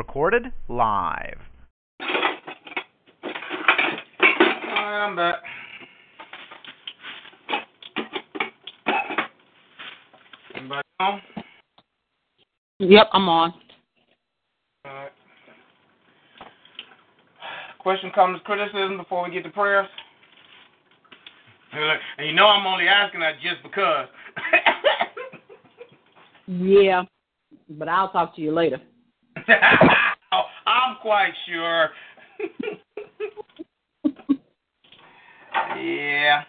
Recorded live. Alright, I'm back. Anybody on? Yep, I'm on. Alright. Question, comments, criticism before we get to prayers? And you know I'm only asking that just because. Yeah, but I'll talk to you later. I'm quite sure. yeah.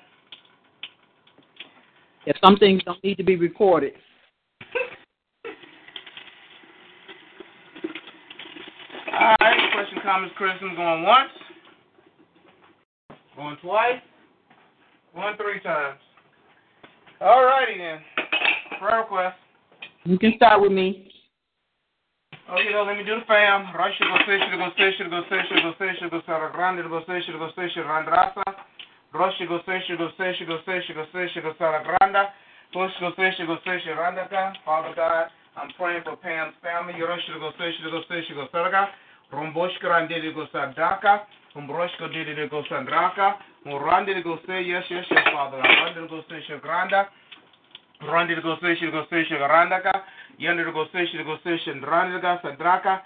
If some things don't need to be recorded. All right. Question, comments, criticism going once. Going twice. Going three times. All righty then. Prayer request. You can start with me. Oh, you know, let me do the fam. Russia go say, go say, should go say, should go say, should go say, grande go say, should go say, should randrasa. Russia go say, should go say, should go say, should go say, should go say, granda. Push go say, should go say, should randaka. Father God, I'm praying for Pam's family. Russia go say, should go say, should go say, Rombosh grande go say, daka. Umbrosh go did it go say, draka. Murande go say, yes, yes, yes, Father. Rande go say, should granda. Randi go say, should go say, should randaka. Sadraka.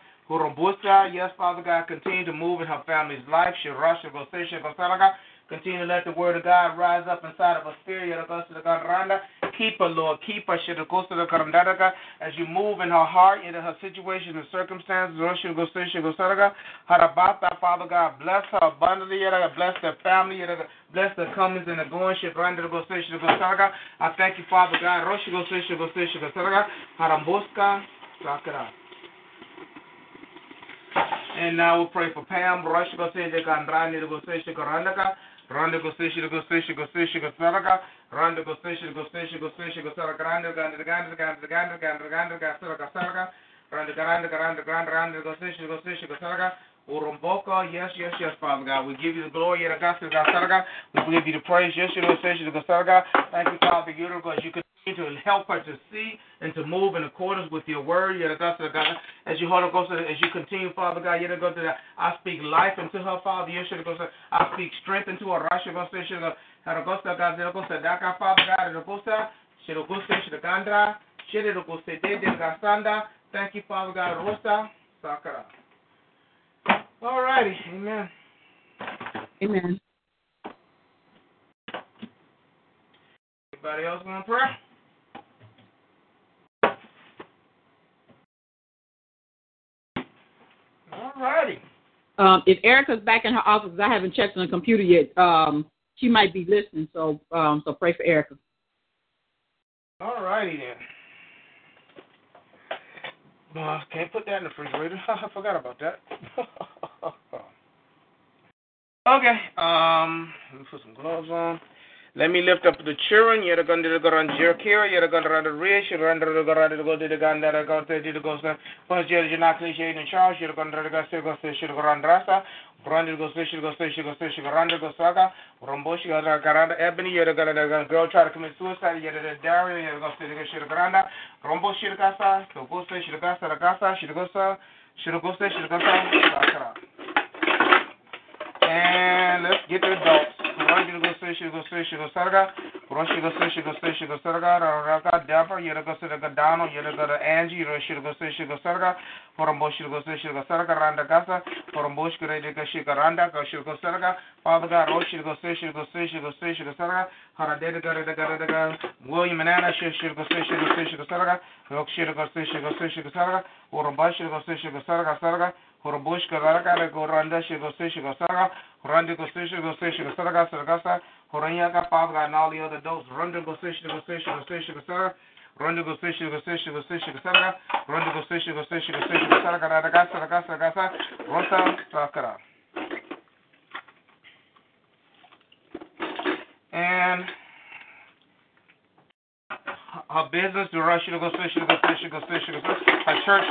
Yes, Father God, continue to move in her family's life. Shirasha go station go Salaga. Continue to let the word of God rise up inside of. Randa. Keep her, Lord. Keep her. As you move in her heart, into her situation and circumstances. Father God, bless her abundantly. Bless their family. Bless the comings and the goings. Randa go station go Salaga. I thank you, Father God. And now we'll pray for Pam. The. Randa go say go say go say go Saraka. Randa go say go say go say go Saraka. Randa Ganda Ganda Ganda Ganda Ganda Ganda Ganda Saraka. Randa Ganda Ganda Ganda Randa go say go say go Saraka. Urumboka, yes, yes, yes, Father God. We give you the glory, Yadagasa Gasarga. We give you the praise, yes, you know, say Gasarga. Thank you, Father, because you continue to help her to see and to move in accordance with your word, Yadagasa God. As you hold as you continue, Father God, Yadagasa, I speak life into her, Father, yes, I speak strength into her, Rasha God, Daka, Father God, Yadagasa, Shiragosa, Shiragandra, Shiragosa, Gasanda. Thank you, Father God, Rosa, Sakara. All righty. Amen. Amen. Anybody else want prayer? All righty. Um, if Erica's back in her office, I haven't checked on the computer yet. Um, she might be listening, so um, so pray for Erica. All righty then. Oh, can't put that in the refrigerator. I forgot about that. okay. Um, let me put some gloves on. Let me lift up the children. You're going to go on Jerkira. You're going to run the rich. You're going to go to go to the gun that I go to the go to First, you're not cliche in charge. You're going to go to go to go run rasa. Brandon go fish, go fish, go fish, go run go saga. Romboshi garanda. Ebony, you're to girl try to commit suicide. You're the Dario. You're going to go to the garanda. Romboshi go gasa. So go fish, go gasa, the gasa. She go sa. She go fish, she go sa. And let's get the adults. Randy go say she go say she go sarga. Roshi go say she go say she go sarga. Raka Dapper, you go say the Gadano, you go to Angie, Roshi go say she go sarga. Forumboshi go say she go sarga. Randa Gasa. Forumbosh go ready go she go randa go she go sarga. Father God, Roshi go say she go say she go say she go sarga. Harade go ready go ready go. William and Anna she she go say she go say she go sarga. Rock she go say she go say she go sarga. Forumboshi go say she go randa she go say she go sarga. Randi go say she go say she go sarga sarga. Horanyaka, Father and all the other adults. Run to go station, go station, go station, go station. Run to go station, go station, go station, go station. Run to Her church,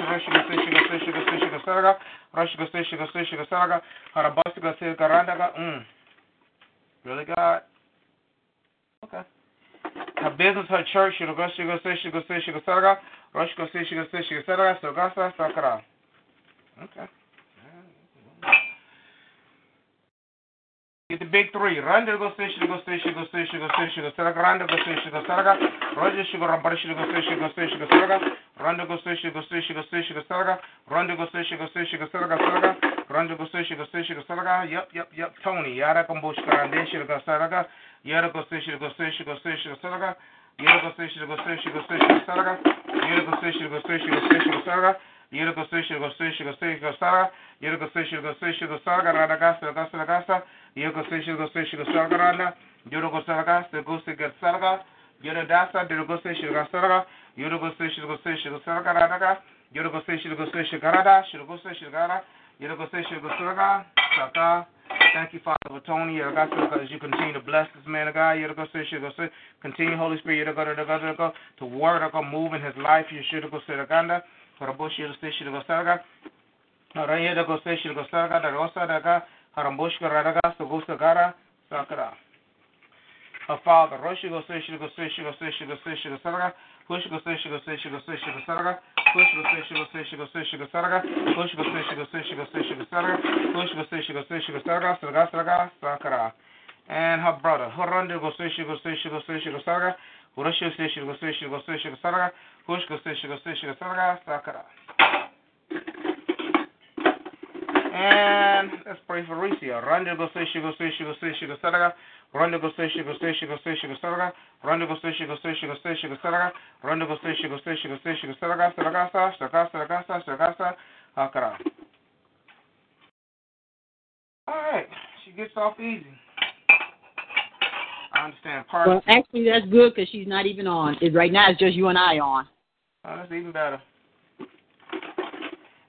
station. Her randa, mm. Really, God? Okay. Her business, her church, the Russia go station, go station, go station. Russia go station, go station, go station. So gasa, sakara. Okay. Get the big three. Randa go station, go station, go station, go station, go station. Randa go station, go station. Roger sugar, rambara sugar, go station, go station, go station. Randa go station, go station, go station, go station. Randa go station, go station, go go station. Randa go station, go station, go station. Yep, yep, yep. Tony, yara kambush karande sugar, go station. Yara go station, go station, go station, go station. Yara go station, go station, go station, go station. Yara go station, go station, go station, go station. Yara go station, go station, go station, go station. Yara go station, go station, go station. Randa gasa, gasa, gasa. Yara go station, go station, go station. Randa. Yara go station, go station, go station. Yoro dasa de go se shirga sarga go shirga se shirga sarga radaga yoro go se shirga se shirga rada shirga se shirga rada yoro go se shirga saka Thank you, Father, for Tony. Go se as you continue to bless this man of God. Go continue, Holy Spirit, go to go go to word go move in his life. You should go haraboshi yoro se shirga sarga hara yoro go se shirga sarga da rosa daga harambosh ka radaga so go sagara sakara her father. Roshi go say, she go say, she go say, she go say, she go sarga. Push go say, she go say, she go say, she go sarga. Push go say, she go say, she go say, she go sarga. Push go say, she go say, she go say, she go sarga. Push go say, she go say, she go sarga. Sarga, sarga, sakara. And her brother. Horanda go say, she go say, she go say, she go sarga. Roshi go say, she go And let's pray for Ricia. Randa go say, she go say, she go say, she go sarga. Randa go say, she go say, she go say, she go sarga. Randa go say, she go say, she go say, she go sarga. Randa go say, she go say, she go say, she go sarga. Sargasa, sargasa, sargasa, sargasa, hakara. All right, she gets off easy. I understand. Part. Well, actually, that's good because she's not even on. It, right now, it's just you and I on. Oh, that's even better.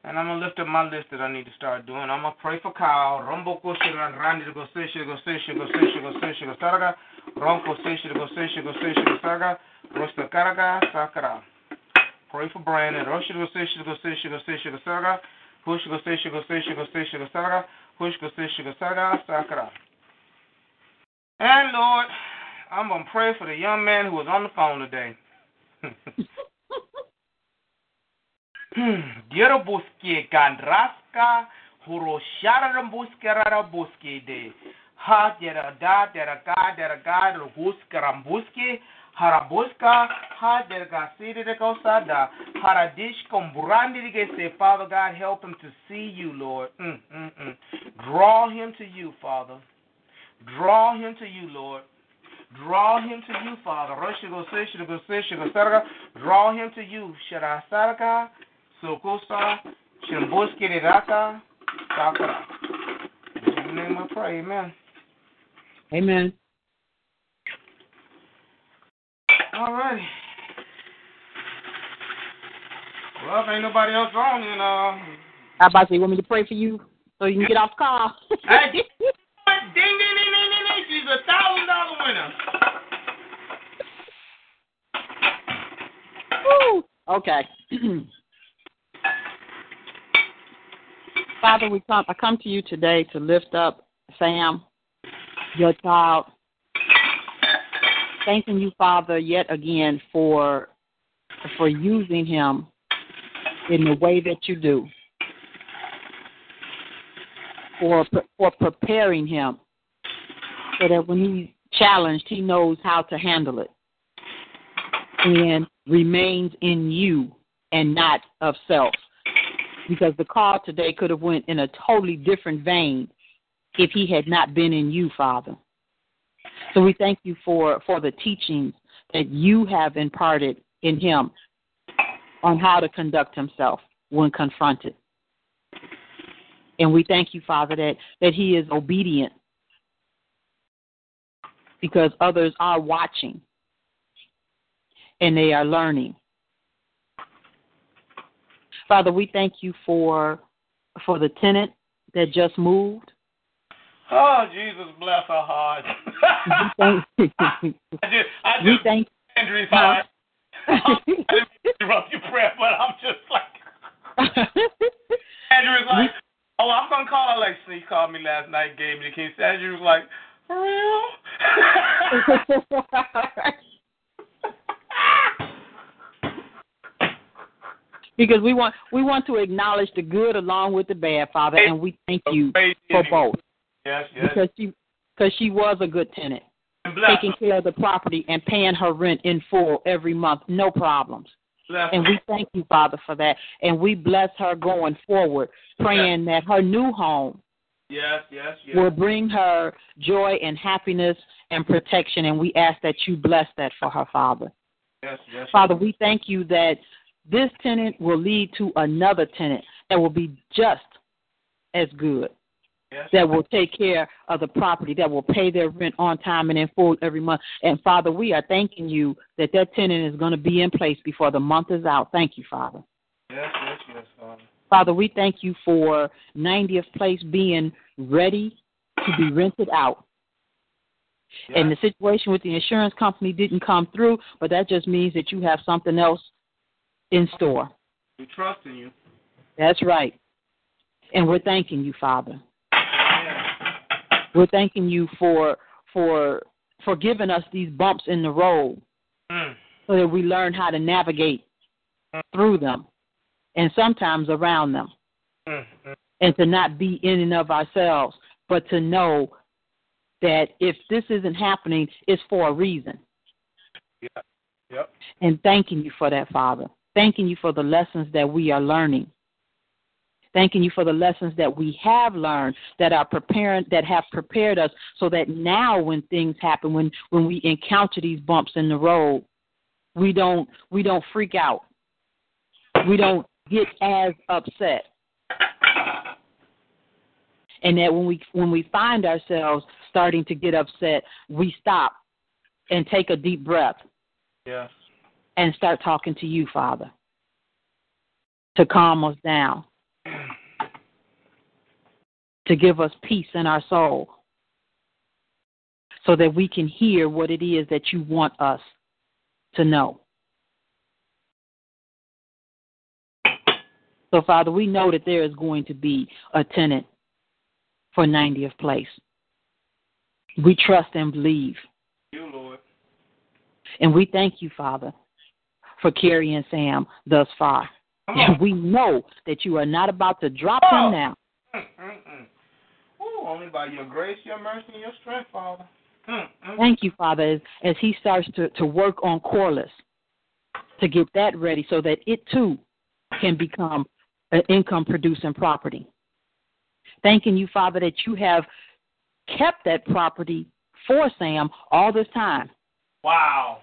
And I'm gonna lift up my list that I need to start doing. I'm gonna pray for Kyle. Rumbo koshira to go shit, go shit, go shit, go shit, go sarga. Ronko say shit, go shit, go shit, go sarga. Rosta karaga sakara. Pray for Brandon. Roshi go shit, go shit, go shit, go sarga. Push go shit, go shit, go shit, go sarga. Push go shit, go sarga sakara. And Lord, I'm gonna pray for the young man who was on the phone today. Dierobuski gandraska hurosharambuski buski de ha dera da dera ga dera ga ruskarambuski harabuska ha dera ga sidi de kosada haradish komburandi say Father God help him to see you Lord mm, mm, mm. draw him to you Father draw him to you Lord Draw him to you, Father. Draw him to you. Shirasarka, Sokosa, Shimboski Raka, Sakara. In the name I pray, amen. Amen. All right. Well, if ain't nobody else on, you know. I about you want me to pray for you so you can get off the call? Hey, ding, ding, ding, ding, ding, ding. She's a thousand dollar winner. Woo. Okay. Father, we come. I come to you today to lift up Sam, your child. Thanking you, Father, yet again for for using him in the way that you do, for for preparing him so that when he's challenged, he knows how to handle it and remains in you and not of self. Because the call today could have went in a totally different vein if he had not been in you, Father. So we thank you for, for the teachings that you have imparted in him on how to conduct himself when confronted. And we thank you, Father, that, that he is obedient because others are watching and they are learning. Father, we thank you for for the tenant that just moved. Oh, Jesus bless her heart. We I just, I we just, thank Andrew's heart. I didn't interrupt your prayer, but I'm just like, Andrew's like, oh, I'm gonna call Alexa. He called me last night, gave me the keys. Andrew's like, for real? Because we want we want to acknowledge the good along with the bad, Father, and we thank you for both Yes, yes. because she because she was a good tenant, taking care of the property and paying her rent in full every month, no problems. And we thank you, Father, for that. And we bless her going forward, praying that her new home Yes, yes, yes. will bring her joy and happiness and protection. And we ask that you bless that for her, Father. Yes, yes. Father, we thank you that this tenant will lead to another tenant that will be just as good, yes. that will take care of the property, that will pay their rent on time and in full every month. And Father, we are thanking you that that tenant is going to be in place before the month is out. Thank you, Father. Yes, yes, yes, Father. Father, we thank you for 90th place being ready to be rented out. And the situation with the insurance company didn't come through, but that just means that you have something else in store. We trust in you. That's right. And we're thanking you, Father. Amen. We're thanking you for for for giving us these bumps in the road Mm. so that we learn how to navigate through them and sometimes around them. Mm. Mm. and to not be in and of ourselves, but to know that if this isn't happening, it's for a reason. Yeah. Yep. And thanking you for that, Father. Thanking you for the lessons that we are learning. Thanking you for the lessons that we have learned that are preparing that have prepared us so that now when things happen, when when we encounter these bumps in the road, we don't we don't freak out. We don't get as upset. and that when we when we find ourselves starting to get upset, we stop and take a deep breath Yes. And start talking to you, Father, to calm us down, to give us peace in our soul, so that we can hear what it is that you want us to know. So, Father, we know that there is going to be a tenant for 90th place. We trust and believe. You, Lord. And we thank you, Father, for Carrie and Sam thus far. And we know that you are not about to drop Oh. him now. Ooh, only by your grace, your mercy, and your strength, Father. Mm, mm. Thank you, Father, as, as he starts to, to work on Corliss to get that ready so that it too can become an income producing property. Thanking you, Father, that you have kept that property for Sam all this time. Wow.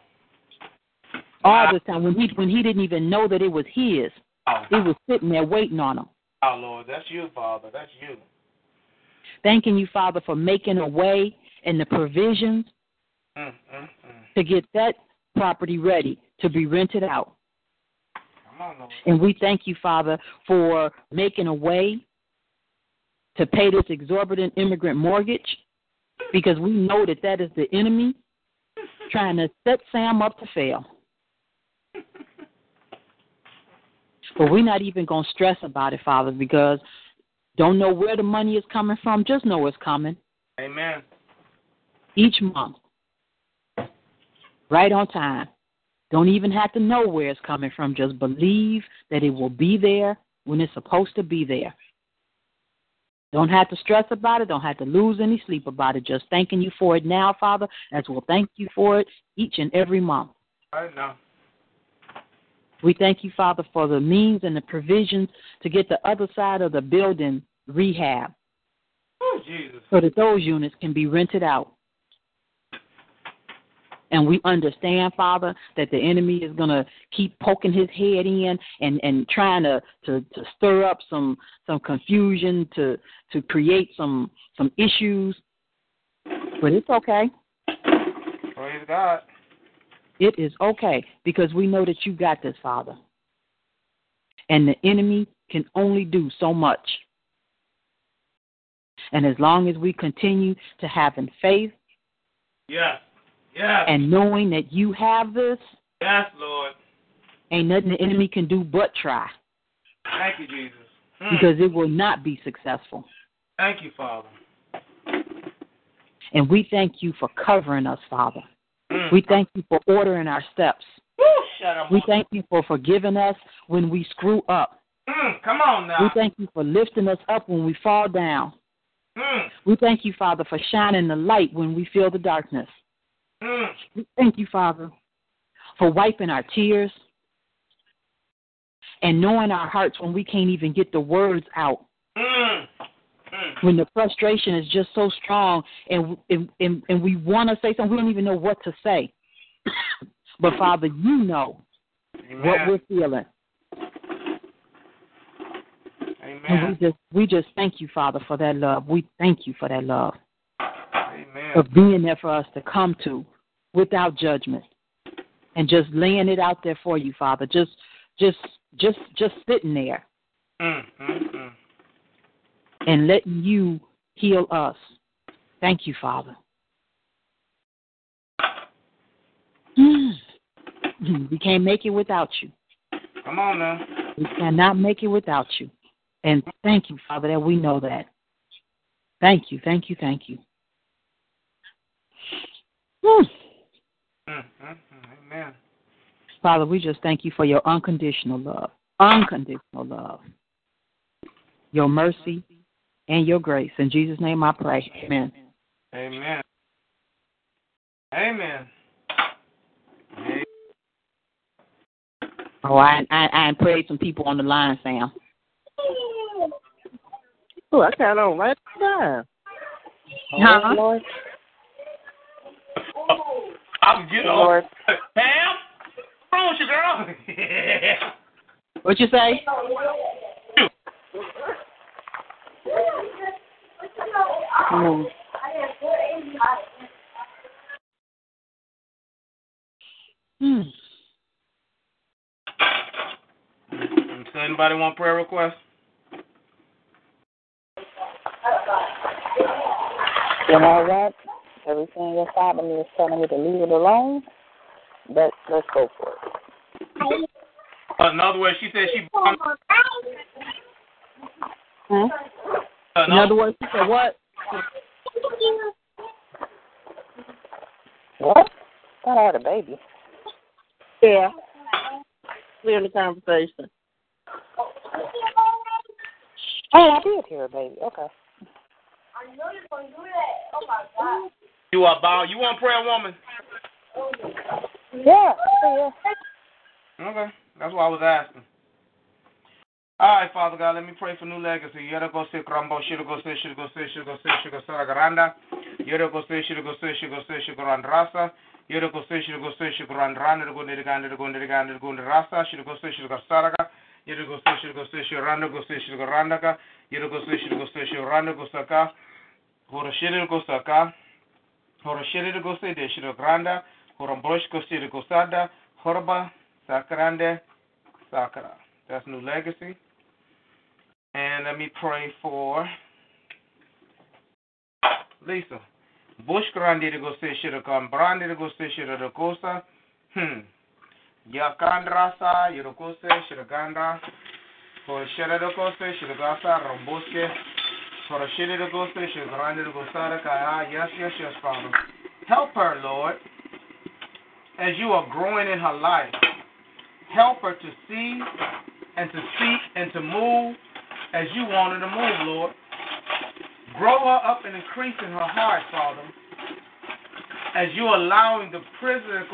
All Wow. this time when he when he didn't even know that it was his. Wow. It was sitting there waiting on him. Wow, Lord. That's you, Father. That's you. Thanking you, Father, for making a way and the provisions Mm, mm, mm. to get that property ready to be rented out. On, And we thank you, Father, for making a way to pay this exorbitant immigrant mortgage because we know that that is the enemy trying to set Sam up to fail. But we're not even going to stress about it, Father, because don't know where the money is coming from, just know it's coming Amen. each month, right on time. Don't even have to know where it's coming from. Just believe that it will be there when it's supposed to be there. Don't have to stress about it. Don't have to lose any sleep about it. Just thanking you for it now, Father, as we'll thank you for it each and every month. Right now. We thank you, Father, for the means and the provisions to get the other side of the building rehab Oh, Jesus. so that those units can be rented out. And we understand, Father, that the enemy is going to keep poking his head in and, and trying to, to, to stir up some some confusion, to to create some some issues. But it's okay. Praise God. It is okay because we know that you got this, Father. And the enemy can only do so much. And as long as we continue to have in faith Yes. Yes. and knowing that you have this, yes, Lord. ain't nothing the enemy can do but try Thank you, Jesus. Mm. because it will not be successful. Thank you, Father. And we thank you for covering us, Father. Mm. We thank you for ordering our steps. We thank you for forgiving us when we screw up. Mm, come on now. We thank you for lifting us up when we fall down. Mm, We thank you, Father, for shining the light when we feel the darkness. mm. We thank you, Father, for wiping our tears and knowing our hearts when we can't even get the words out. When the frustration is just so strong and and, and, and we want to say something, we don't even know what to say. but Father, you know what we're feeling. And we just we just thank you, Father, for that love. We thank you for that love. Amen. of being there for us to come to without judgment and just laying it out there for you father just just just just sitting there Mm, mm, mm. And letting you heal us. Thank you father. We can't make it without you. Come on now. we cannot make it without you. And thank you father that we know that. Thank you thank you thank you. Mm, mm, mm. Amen. Father, we just thank you for your unconditional love, unconditional love, your mercy, and your grace. In Jesus' name I pray. Amen. Amen. Amen. Amen. Oh, I, I, I prayed some people on the line, Sam. Oh, I got on right now. Huh? Lord, I'm getting Lord. on. Pam? What's wrong with you, girl? What you say? Mm. Hmm. so anybody want prayer request? You know what? Everything your father is telling me to leave it alone. But let's go for it. Uh, in other words, she said she. Hmm? Uh, In other words, you said what? What? Thought I had a baby. Yeah. Clear in the conversation. Oh, I did hear a baby. Okay. I know they're gonna do that. Oh my gosh. you are about. You want prayer, woman? Yeah. Yeah. Okay, that's what I was asking. All right, Father God, let me pray for new legacy. Garanda. Rasa. De. Horba sakarande sakara. That's new legacy. And let me pray for Lisa. Bush grandi to go say shit come brandi to go say shit the cosa. Hmm. Yakandrasa, Yurokose, Shiraganda, for Shiragose, Shiragasa, Romboske, for a Shiragose, Shigrandi, Gosara, Kaya. Yes, yes, yes, Father. Help her, Lord, as you are growing in her life. Help her to see and to speak and to move as you want her to move, Lord. Grow her up and increase in her heart, Father, as you're allowing the prison,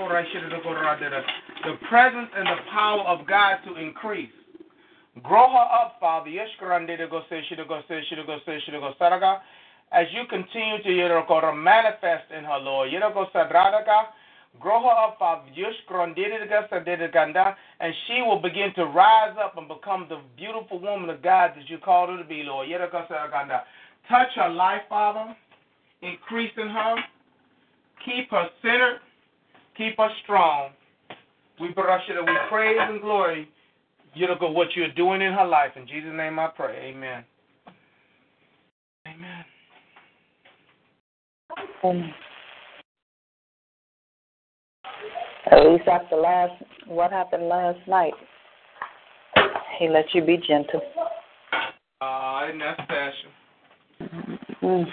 the presence and the power of God to increase. Grow her up, Father. As you continue to manifest in her, Lord. Grow her up, Father, and she will begin to rise up and become the beautiful woman of God that you called her to be, Lord. Touch her life, Father. Increase in her. Keep her centered Keep her strong. We bless you that we praise and glory you look at what you're doing in her life. In Jesus' name I pray. Amen. Amen. Um, at least after last, what happened last night, he let you be gentle. Uh, isn't that special? Mm.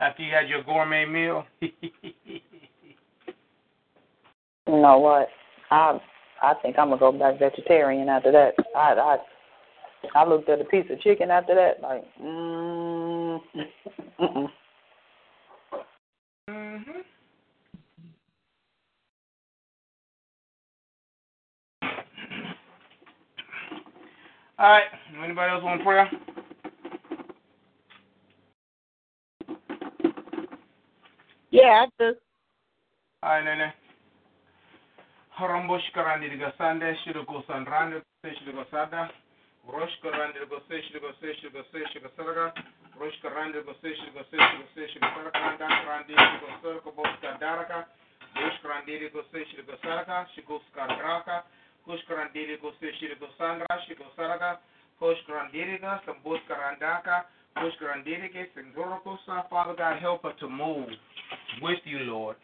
After you had your gourmet meal. You know what? I I think I'm gonna go back vegetarian after that. I I I looked at a piece of chicken after that, like, mm, mm-mm. mm-hmm. All right. Anybody else want prayer? Yeah, I do. All right, Nene. Harambosh karandi diga sande shiru go sanrande shiru go sada. Rosh karandi go se shiru go se shiru go se shiru go sarga. Rosh karandi go se shiru go se shiru go se shiru go sarga. Randa karandi go sarga bos kadaraka. Rosh karandi go se shiru go sarga. Shigo skaraka. Rosh karandi go se shiru go sandra. Shigo sarga. Rosh karandi go sambos karandaka. Rosh karandi go singoroko sa. Father God, help her to move with you, Lord.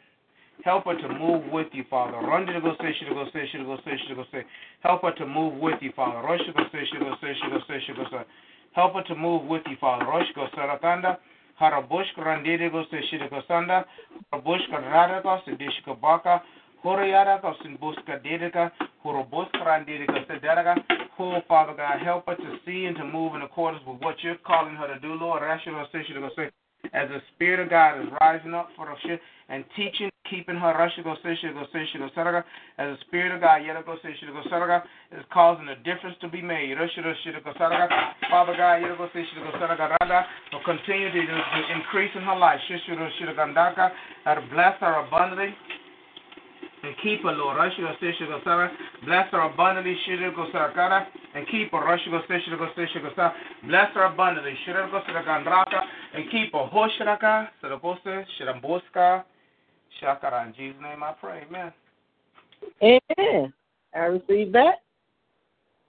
Help her to move with you, Father. Run to go say, go say, go say, go say. Help her to move with you, Father. Rosh go say, she go say, she go say, she go say. Help her to move with you, Father. Rosh go sarakanda. Harabush randiri go say, go sanda. Harabush karada go say, dish go baka. Horayara go sin buska dedika. Oh, Father God, help her to see and to move in accordance with what you're calling her to do, Lord. As the Spirit of God is rising up for her and teaching, keeping her. As the Spirit of God is causing a difference to be made. Father God will continue to, increase in her life. Bless her abundantly and keep her, Lord. Russia go say she go. Bless her abundantly. She go sarakara and keep her. Russia go say she go say go. Bless her abundantly. She go saragandraka and keep her. Hoshraka, Sarabose, Shiramboska. Shakara. In Jesus' name I pray. Amen. Amen. I receive that.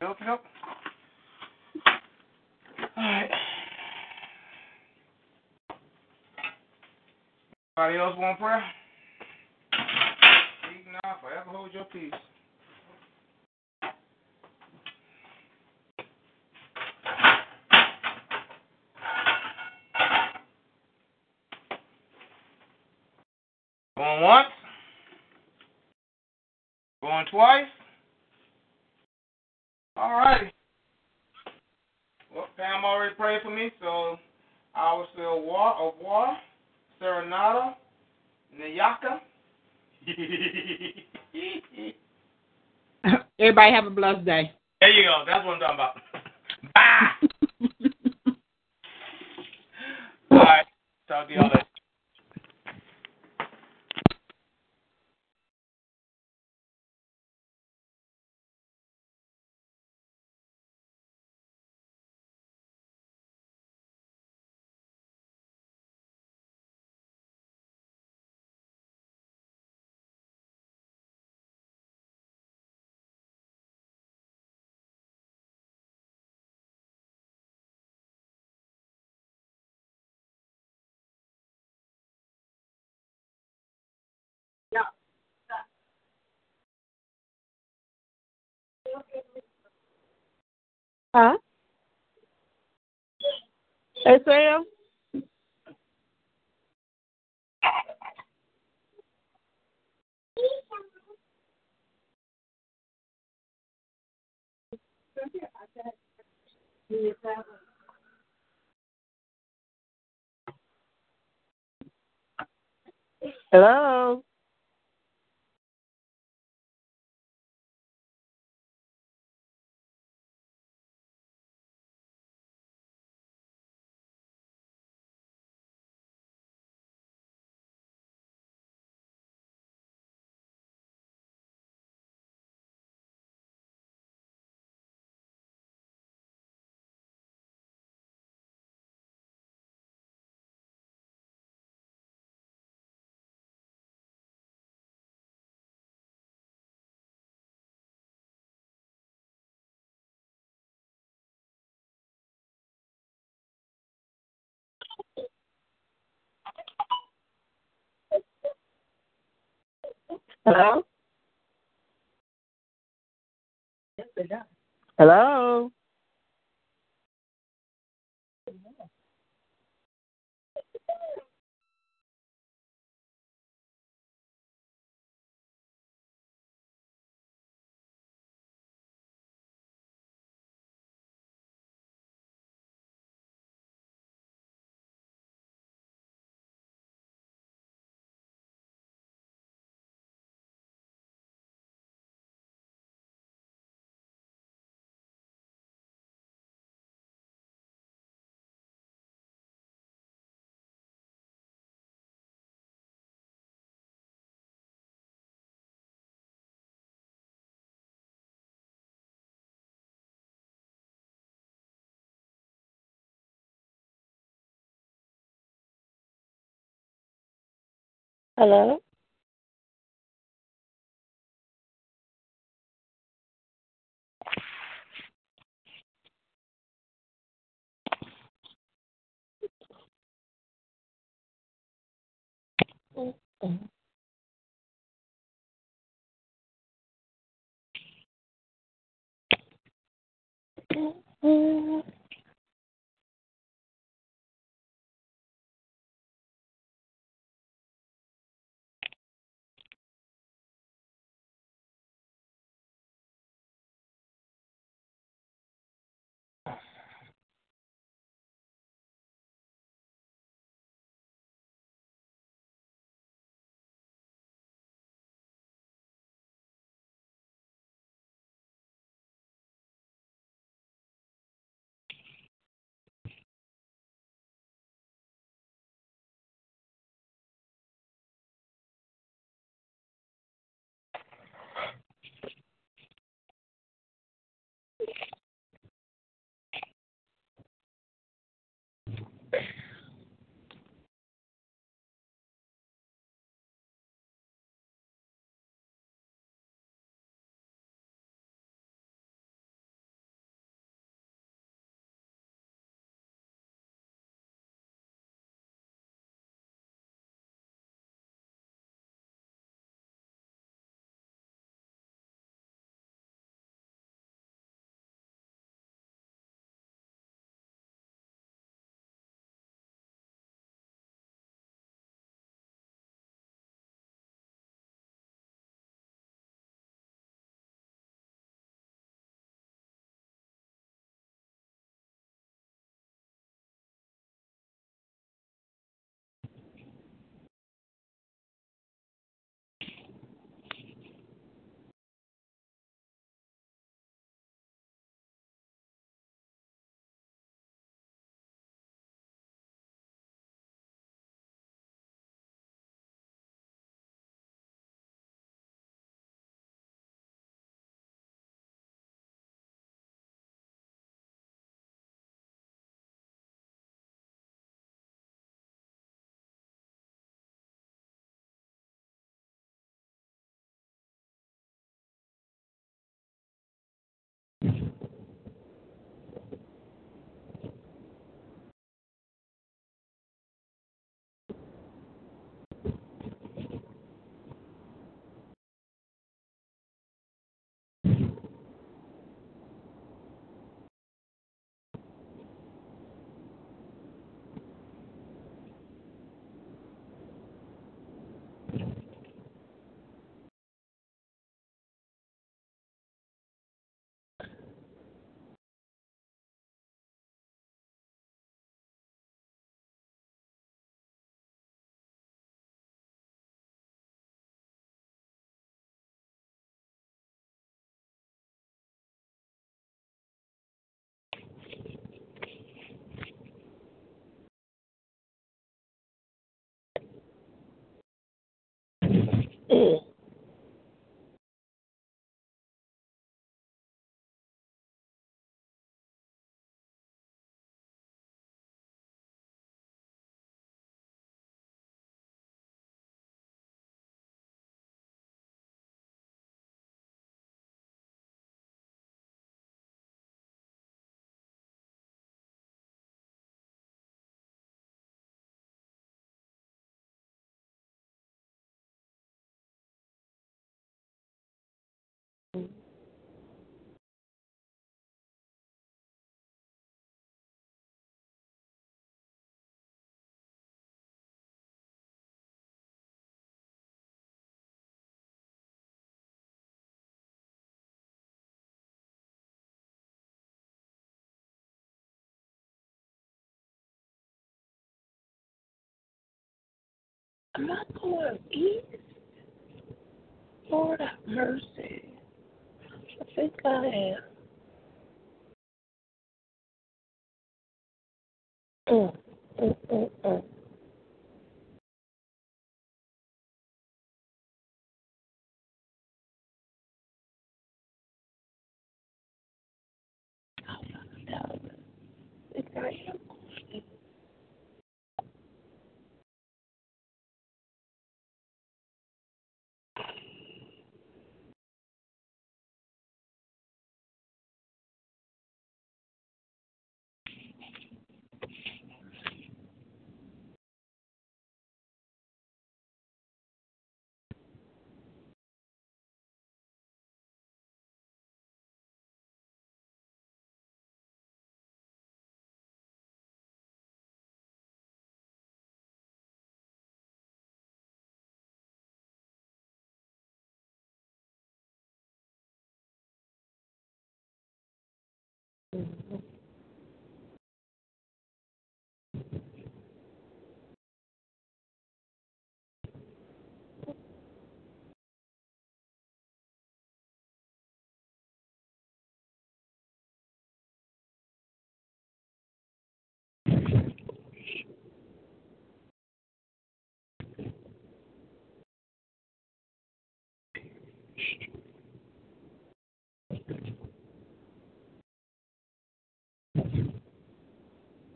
Nope, nope. All right. Anybody else want prayer? Now, forever hold your peace. Going once? Going twice? All righty. Well, Pam already prayed for me, so I will say a war, a war, Serenata, Nayaka. Everybody have a blessed day. there you go. That's what I'm talking about. Bye. All right. Talk to y'all later. Huh? Hey, Sam. Hello. Hello? Hello Mm-mm. Oh. I going east? Lord have mercy. I think I am. Mm, mm, mm, mm. I think I am Mhm.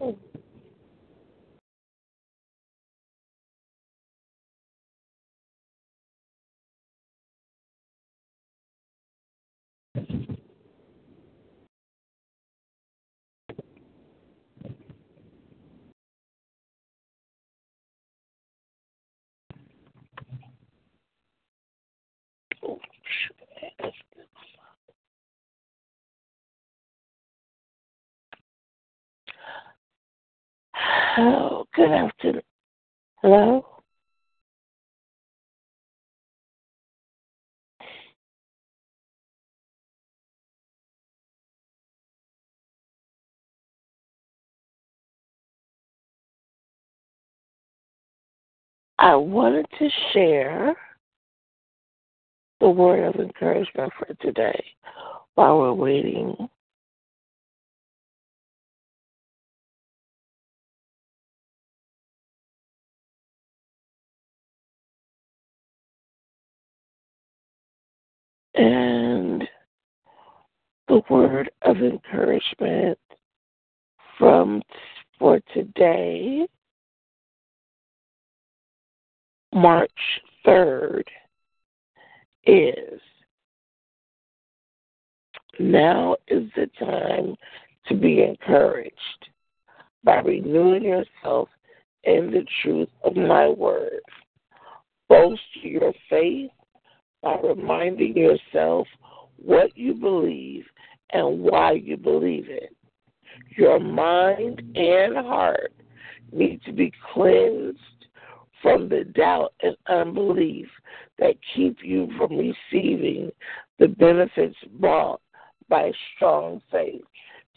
Mm. Oh, shoot. Oh, good afternoon. Hello? I wanted to share the word of encouragement for today while we're waiting. The word of encouragement from for today, March 3rd, is now is the time to be encouraged by renewing yourself in the truth of my word. Boast your faith by reminding yourself what you believe and why you believe it. Your mind and heart need to be cleansed from the doubt and unbelief that keep you from receiving the benefits brought by strong faith,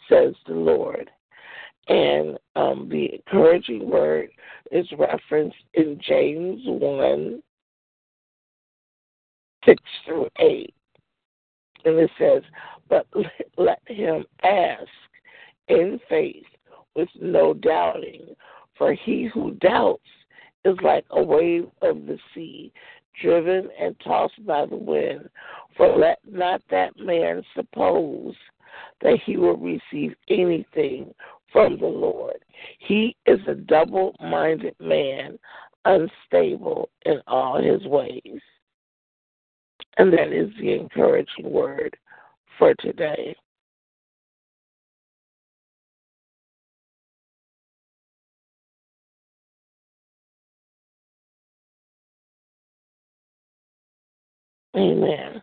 says the Lord. And um, the encouraging word is referenced in James 1 6 through 8. And it says, But let him ask in faith with no doubting, for he who doubts is like a wave of the sea, driven and tossed by the wind. For let not that man suppose that he will receive anything from the Lord. He is a double minded man, unstable in all his ways. And that is the encouraging word for today. Amen.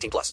18 plus.